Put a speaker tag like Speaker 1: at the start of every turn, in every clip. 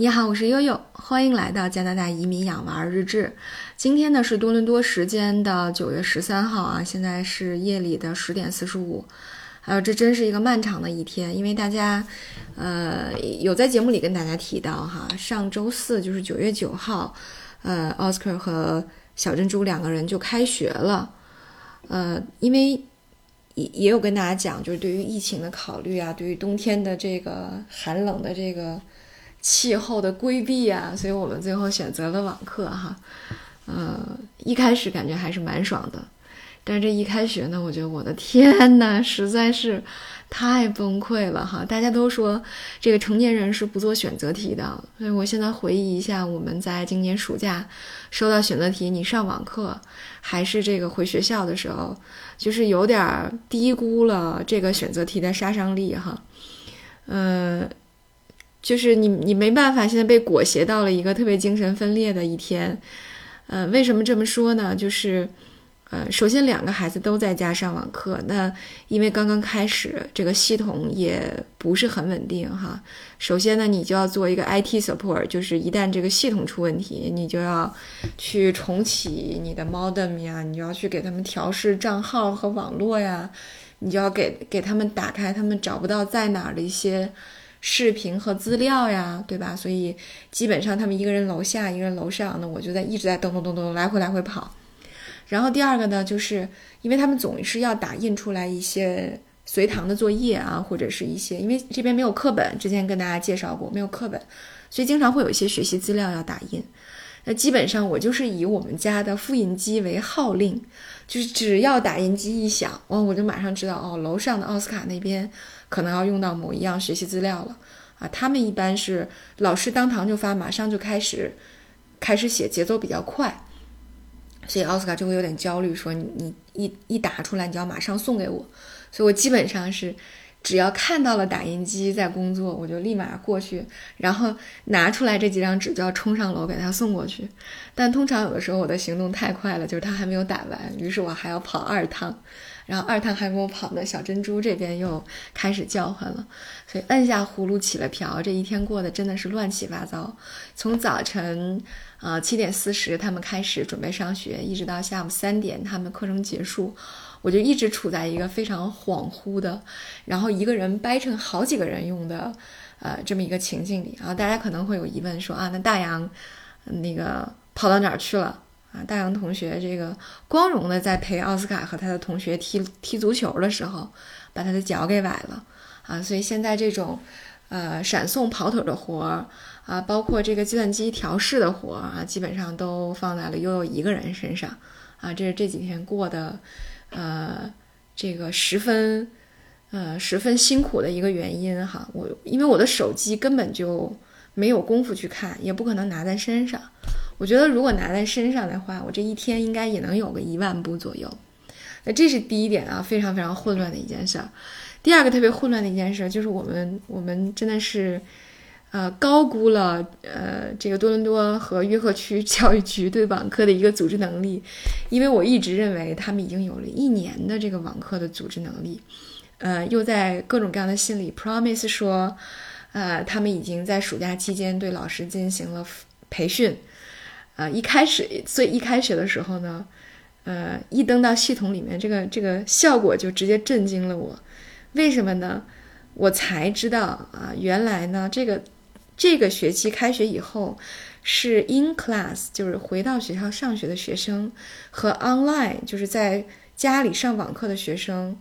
Speaker 1: 你好，我是悠悠，欢迎来到加拿大移民养娃日志。今天呢是多伦多时间的九月十三号啊，现在是夜里的十点四十五。还有，这真是一个漫长的一天，因为大家，呃，有在节目里跟大家提到哈，上周四就是九月九号，呃，奥斯卡和小珍珠两个人就开学了。呃，因为也也有跟大家讲，就是对于疫情的考虑啊，对于冬天的这个寒冷的这个。气候的规避啊，所以我们最后选择了网课哈。嗯，一开始感觉还是蛮爽的，但是这一开学呢，我觉得我的天呐，实在是太崩溃了哈！大家都说这个成年人是不做选择题的，所以我现在回忆一下，我们在今年暑假收到选择题，你上网课还是这个回学校的时候，就是有点低估了这个选择题的杀伤力哈。嗯。就是你，你没办法，现在被裹挟到了一个特别精神分裂的一天。呃，为什么这么说呢？就是，呃，首先两个孩子都在家上网课，那因为刚刚开始，这个系统也不是很稳定哈。首先呢，你就要做一个 IT support，就是一旦这个系统出问题，你就要去重启你的 modem 呀，你就要去给他们调试账号和网络呀，你就要给给他们打开他们找不到在哪儿的一些。视频和资料呀，对吧？所以基本上他们一个人楼下，一个人楼上，那我就在一直在咚咚咚咚来回来回跑。然后第二个呢，就是因为他们总是要打印出来一些随堂的作业啊，或者是一些，因为这边没有课本，之前跟大家介绍过没有课本，所以经常会有一些学习资料要打印。那基本上我就是以我们家的复印机为号令，就是只要打印机一响，哦，我就马上知道哦，楼上的奥斯卡那边。可能要用到某一样学习资料了啊！他们一般是老师当堂就发，马上就开始开始写，节奏比较快，所以奥斯卡就会有点焦虑，说你你一一打出来，你就要马上送给我，所以我基本上是。只要看到了打印机在工作，我就立马过去，然后拿出来这几张纸，就要冲上楼给他送过去。但通常有的时候我的行动太快了，就是他还没有打完，于是我还要跑二趟，然后二趟还没有跑呢，小珍珠这边又开始叫唤了，所以摁下葫芦起了瓢，这一天过得真的是乱七八糟。从早晨啊七点四十他们开始准备上学，一直到下午三点他们课程结束。我就一直处在一个非常恍惚的，然后一个人掰成好几个人用的，呃，这么一个情境里啊。大家可能会有疑问，说啊，那大洋那个跑到哪儿去了啊？大洋同学这个光荣的在陪奥斯卡和他的同学踢踢足球的时候，把他的脚给崴了啊。所以现在这种呃闪送跑腿的活儿啊，包括这个计算机调试的活儿啊，基本上都放在了悠悠一个人身上啊。这是这几天过的。呃，这个十分，呃，十分辛苦的一个原因哈。我因为我的手机根本就没有功夫去看，也不可能拿在身上。我觉得如果拿在身上的话，我这一天应该也能有个一万步左右。那这是第一点啊，非常非常混乱的一件事儿。第二个特别混乱的一件事就是我们我们真的是。呃，高估了呃这个多伦多和约克区教育局对网课的一个组织能力，因为我一直认为他们已经有了一年的这个网课的组织能力，呃，又在各种各样的信里 promise 说，呃，他们已经在暑假期间对老师进行了培训，呃，一开始，所以一开始的时候呢，呃，一登到系统里面，这个这个效果就直接震惊了我，为什么呢？我才知道啊，原来呢这个。这个学期开学以后，是 in class，就是回到学校上学的学生，和 online，就是在家里上网课的学生，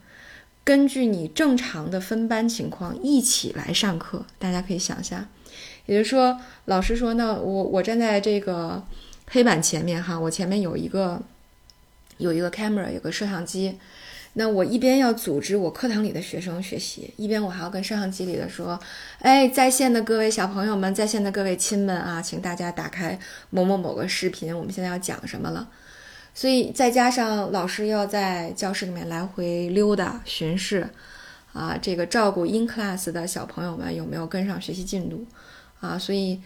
Speaker 1: 根据你正常的分班情况一起来上课。大家可以想一下，也就是说，老师说，那我我站在这个黑板前面哈，我前面有一个有一个 camera，有个摄像机。那我一边要组织我课堂里的学生学习，一边我还要跟摄像机里的说：“哎，在线的各位小朋友们，在线的各位亲们啊，请大家打开某某某个视频，我们现在要讲什么了。”所以再加上老师要在教室里面来回溜达巡视，啊，这个照顾 in class 的小朋友们有没有跟上学习进度，啊，所以，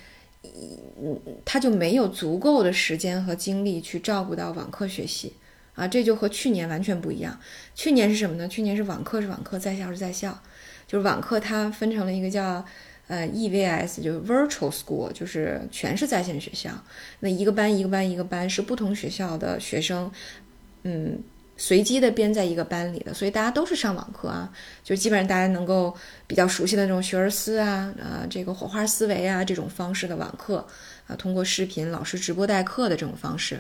Speaker 1: 嗯，他就没有足够的时间和精力去照顾到网课学习。啊，这就和去年完全不一样。去年是什么呢？去年是网课是网课，在校是在校，就是网课它分成了一个叫呃，EVS 就是 Virtual School，就是全是在线学校。那一个班一个班一个班是不同学校的学生，嗯，随机的编在一个班里的，所以大家都是上网课啊，就基本上大家能够比较熟悉的那种学而思啊，啊，这个火花思维啊这种方式的网课啊，通过视频老师直播代课的这种方式。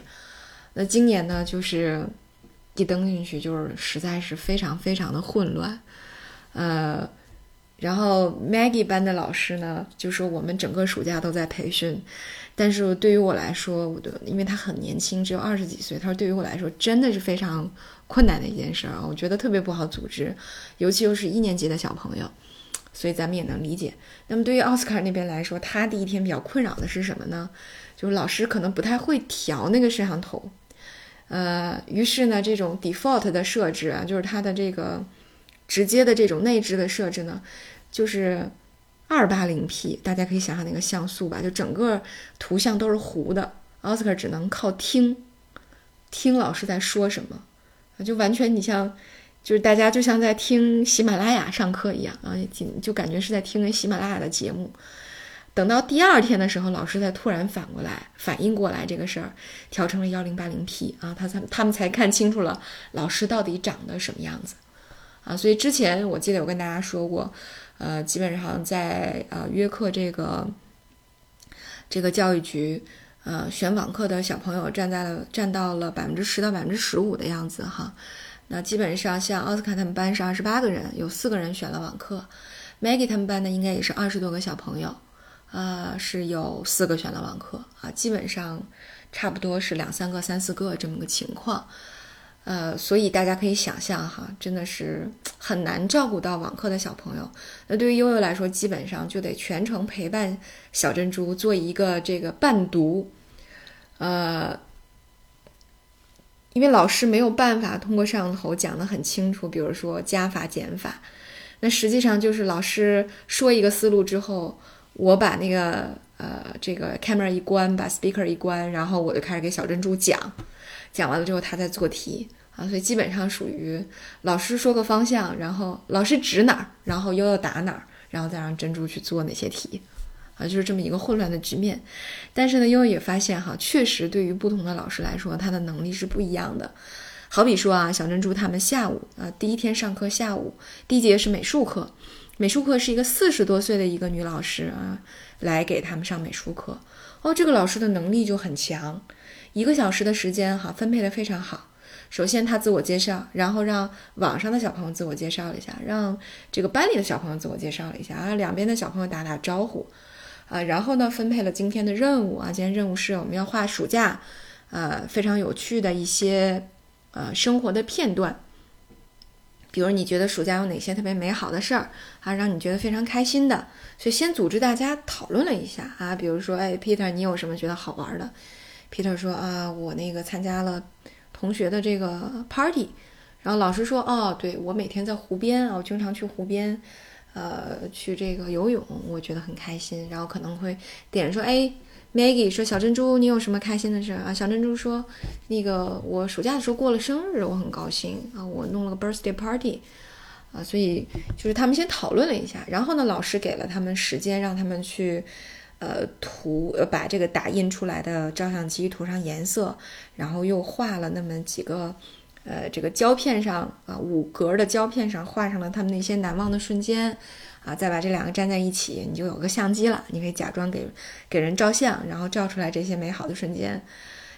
Speaker 1: 那今年呢，就是一登进去就是实在是非常非常的混乱，呃。然后 Maggie 班的老师呢，就说我们整个暑假都在培训，但是对于我来说，我的因为他很年轻，只有二十几岁，他说对于我来说真的是非常困难的一件事儿啊，我觉得特别不好组织，尤其又是一年级的小朋友，所以咱们也能理解。那么对于奥斯卡那边来说，他第一天比较困扰的是什么呢？就是老师可能不太会调那个摄像头，呃，于是呢，这种 default 的设置啊，就是它的这个直接的这种内置的设置呢。就是二八零 P，大家可以想象那个像素吧，就整个图像都是糊的。奥斯卡只能靠听，听老师在说什么，就完全你像，就是大家就像在听喜马拉雅上课一样啊，就感觉是在听喜马拉雅的节目。等到第二天的时候，老师才突然反过来反应过来这个事儿，调成了幺零八零 P 啊，他才他们才看清楚了老师到底长得什么样子啊。所以之前我记得我跟大家说过。呃，基本上在呃约课这个这个教育局，呃选网课的小朋友占在了占到了百分之十到百分之十五的样子哈。那基本上像奥斯卡他们班是二十八个人，有四个人选了网课。Maggie 他们班呢应该也是二十多个小朋友，啊是有四个选了网课啊，基本上差不多是两三个、三四个这么个情况。呃，所以大家可以想象哈，真的是很难照顾到网课的小朋友。那对于悠悠来说，基本上就得全程陪伴小珍珠做一个这个伴读。呃，因为老师没有办法通过摄像头讲得很清楚，比如说加法减法。那实际上就是老师说一个思路之后，我把那个呃这个 camera 一关，把 speaker 一关，然后我就开始给小珍珠讲。讲完了之后，他在做题啊，所以基本上属于老师说个方向，然后老师指哪儿，然后悠悠打哪儿，然后再让珍珠去做哪些题，啊，就是这么一个混乱的局面。但是呢，悠悠也发现哈，确实对于不同的老师来说，他的能力是不一样的。好比说啊，小珍珠他们下午啊，第一天上课下午第一节是美术课，美术课是一个四十多岁的一个女老师啊，来给他们上美术课。哦，这个老师的能力就很强。一个小时的时间，哈，分配的非常好。首先他自我介绍，然后让网上的小朋友自我介绍了一下，让这个班里的小朋友自我介绍了一下啊，两边的小朋友打打招呼，啊，然后呢分配了今天的任务啊，今天任务是我们要画暑假，呃，非常有趣的一些呃生活的片段。比如你觉得暑假有哪些特别美好的事儿啊，让你觉得非常开心的，所以先组织大家讨论了一下啊，比如说，哎，Peter，你有什么觉得好玩的？Peter 说啊，我那个参加了同学的这个 party，然后老师说，哦，对我每天在湖边啊，我经常去湖边，呃，去这个游泳，我觉得很开心。然后可能会点说，哎，Maggie 说，小珍珠，你有什么开心的事啊？小珍珠说，那个我暑假的时候过了生日，我很高兴啊，我弄了个 birthday party，啊，所以就是他们先讨论了一下，然后呢，老师给了他们时间，让他们去。呃，涂呃，把这个打印出来的照相机涂上颜色，然后又画了那么几个，呃，这个胶片上啊，五格的胶片上画上了他们那些难忘的瞬间，啊，再把这两个粘在一起，你就有个相机了，你可以假装给给人照相，然后照出来这些美好的瞬间。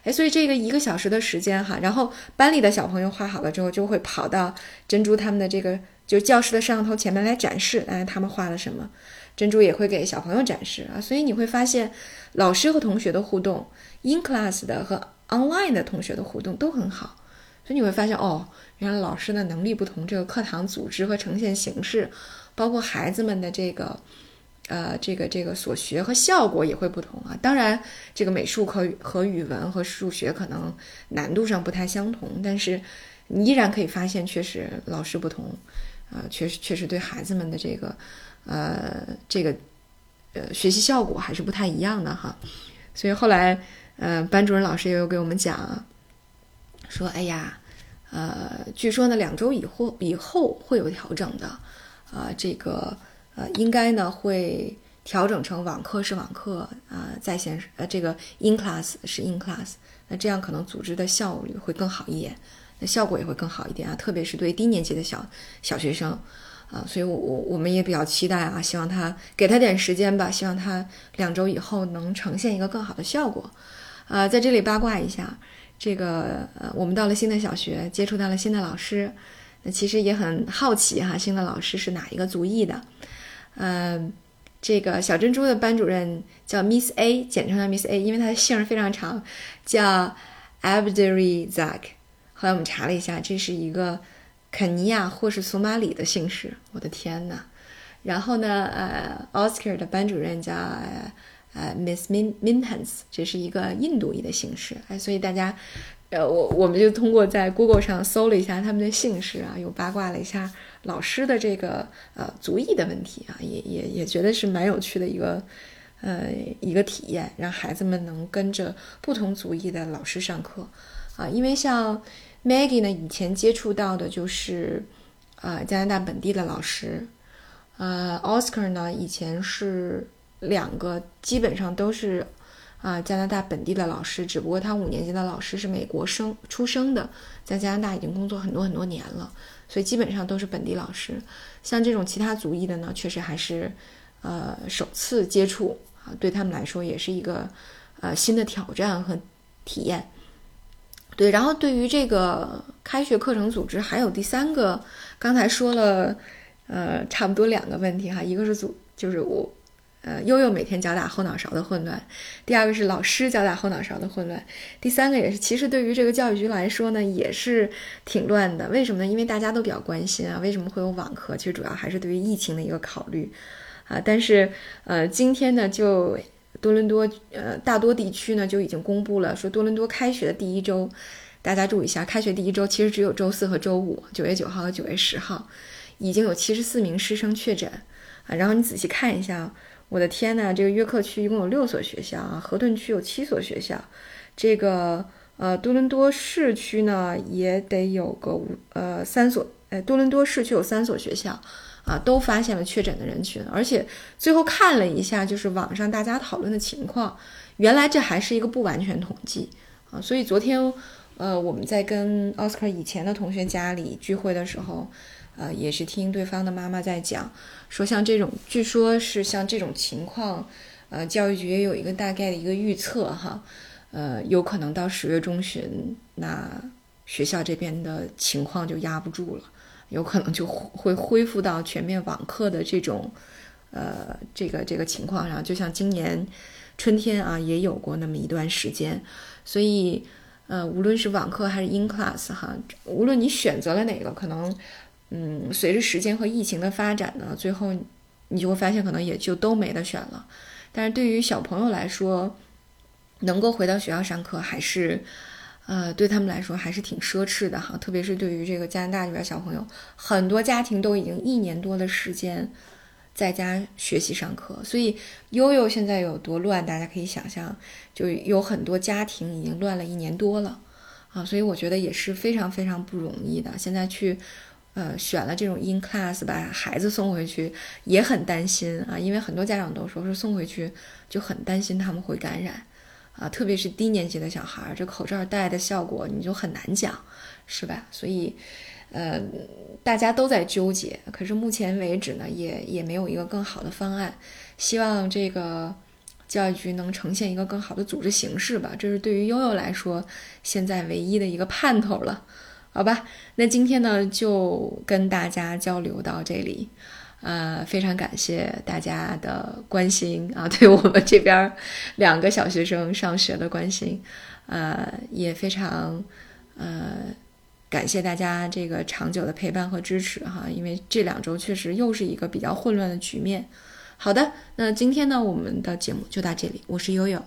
Speaker 1: 哎，所以这个一个小时的时间哈，然后班里的小朋友画好了之后，就会跑到珍珠他们的这个就教室的摄像头前面来展示，哎，他们画了什么。珍珠也会给小朋友展示啊，所以你会发现，老师和同学的互动，in class 的和 online 的同学的互动都很好，所以你会发现哦，原来老师的能力不同，这个课堂组织和呈现形式，包括孩子们的这个，呃，这个这个所学和效果也会不同啊。当然，这个美术课和语文和数学可能难度上不太相同，但是你依然可以发现，确实老师不同，啊，确实确实对孩子们的这个。呃，这个呃学习效果还是不太一样的哈，所以后来呃班主任老师也有给我们讲，说哎呀，呃据说呢两周以后以后会有调整的，啊这个呃应该呢会调整成网课是网课啊，在线呃这个 in class 是 in class，那这样可能组织的效率会更好一点，那效果也会更好一点啊，特别是对低年级的小小学生啊，所以我我我们也比较期待啊，希望他给他点时间吧，希望他两周以后能呈现一个更好的效果。呃，在这里八卦一下，这个呃我们到了新的小学，接触到了新的老师，那其实也很好奇哈，新的老师是哪一个族裔的？嗯。这个小珍珠的班主任叫 Miss A，简称叫 Miss A，因为她的姓非常长，叫 Abdurizak。后来我们查了一下，这是一个肯尼亚或是索马里的姓氏。我的天呐！然后呢，呃，Oscar 的班主任叫呃 Miss Min Minhans，这是一个印度裔的姓氏。哎，所以大家，呃，我我们就通过在 Google 上搜了一下他们的姓氏啊，又八卦了一下。老师的这个呃族裔的问题啊，也也也觉得是蛮有趣的一个呃一个体验，让孩子们能跟着不同族裔的老师上课啊，因为像 Maggie 呢，以前接触到的就是啊加拿大本地的老师，呃 Oscar 呢以前是两个基本上都是啊加拿大本地的老师，只不过他五年级的老师是美国生出生的，在加拿大已经工作很多很多年了。所以基本上都是本地老师，像这种其他族裔的呢，确实还是，呃，首次接触啊，对他们来说也是一个，呃，新的挑战和体验。对，然后对于这个开学课程组织，还有第三个，刚才说了，呃，差不多两个问题哈，一个是组，就是我。呃，悠悠每天脚打后脑勺的混乱。第二个是老师脚打后脑勺的混乱。第三个也是，其实对于这个教育局来说呢，也是挺乱的。为什么呢？因为大家都比较关心啊，为什么会有网课？其实主要还是对于疫情的一个考虑啊。但是呃，今天呢，就多伦多呃大多地区呢就已经公布了，说多伦多开学的第一周，大家注意一下，开学第一周其实只有周四和周五，九月九号和九月十号，已经有七十四名师生确诊啊。然后你仔细看一下。我的天呐，这个约克区一共有六所学校啊，河顿区有七所学校，这个呃多伦多市区呢也得有个五呃三所，哎，多伦多市区有三所学校啊，都发现了确诊的人群，而且最后看了一下，就是网上大家讨论的情况，原来这还是一个不完全统计啊，所以昨天呃我们在跟奥斯卡以前的同学家里聚会的时候。呃，也是听对方的妈妈在讲，说像这种，据说是像这种情况，呃，教育局也有一个大概的一个预测哈，呃，有可能到十月中旬，那学校这边的情况就压不住了，有可能就会恢复到全面网课的这种，呃，这个这个情况上，就像今年春天啊，也有过那么一段时间，所以，呃，无论是网课还是 in class 哈，无论你选择了哪个，可能。嗯，随着时间和疫情的发展呢，最后你就会发现，可能也就都没得选了。但是对于小朋友来说，能够回到学校上课，还是呃，对他们来说还是挺奢侈的哈。特别是对于这个加拿大这边小朋友，很多家庭都已经一年多的时间在家学习上课，所以悠悠现在有多乱，大家可以想象，就有很多家庭已经乱了一年多了啊。所以我觉得也是非常非常不容易的。现在去。呃，选了这种 in class 把孩子送回去也很担心啊，因为很多家长都说是送回去就很担心他们会感染啊，特别是低年级的小孩，这口罩戴的效果你就很难讲，是吧？所以，呃，大家都在纠结，可是目前为止呢，也也没有一个更好的方案。希望这个教育局能呈现一个更好的组织形式吧，这是对于悠悠来说现在唯一的一个盼头了。好吧，那今天呢就跟大家交流到这里，呃，非常感谢大家的关心啊，对我们这边两个小学生上学的关心，呃，也非常呃感谢大家这个长久的陪伴和支持哈，因为这两周确实又是一个比较混乱的局面。好的，那今天呢我们的节目就到这里，我是悠悠。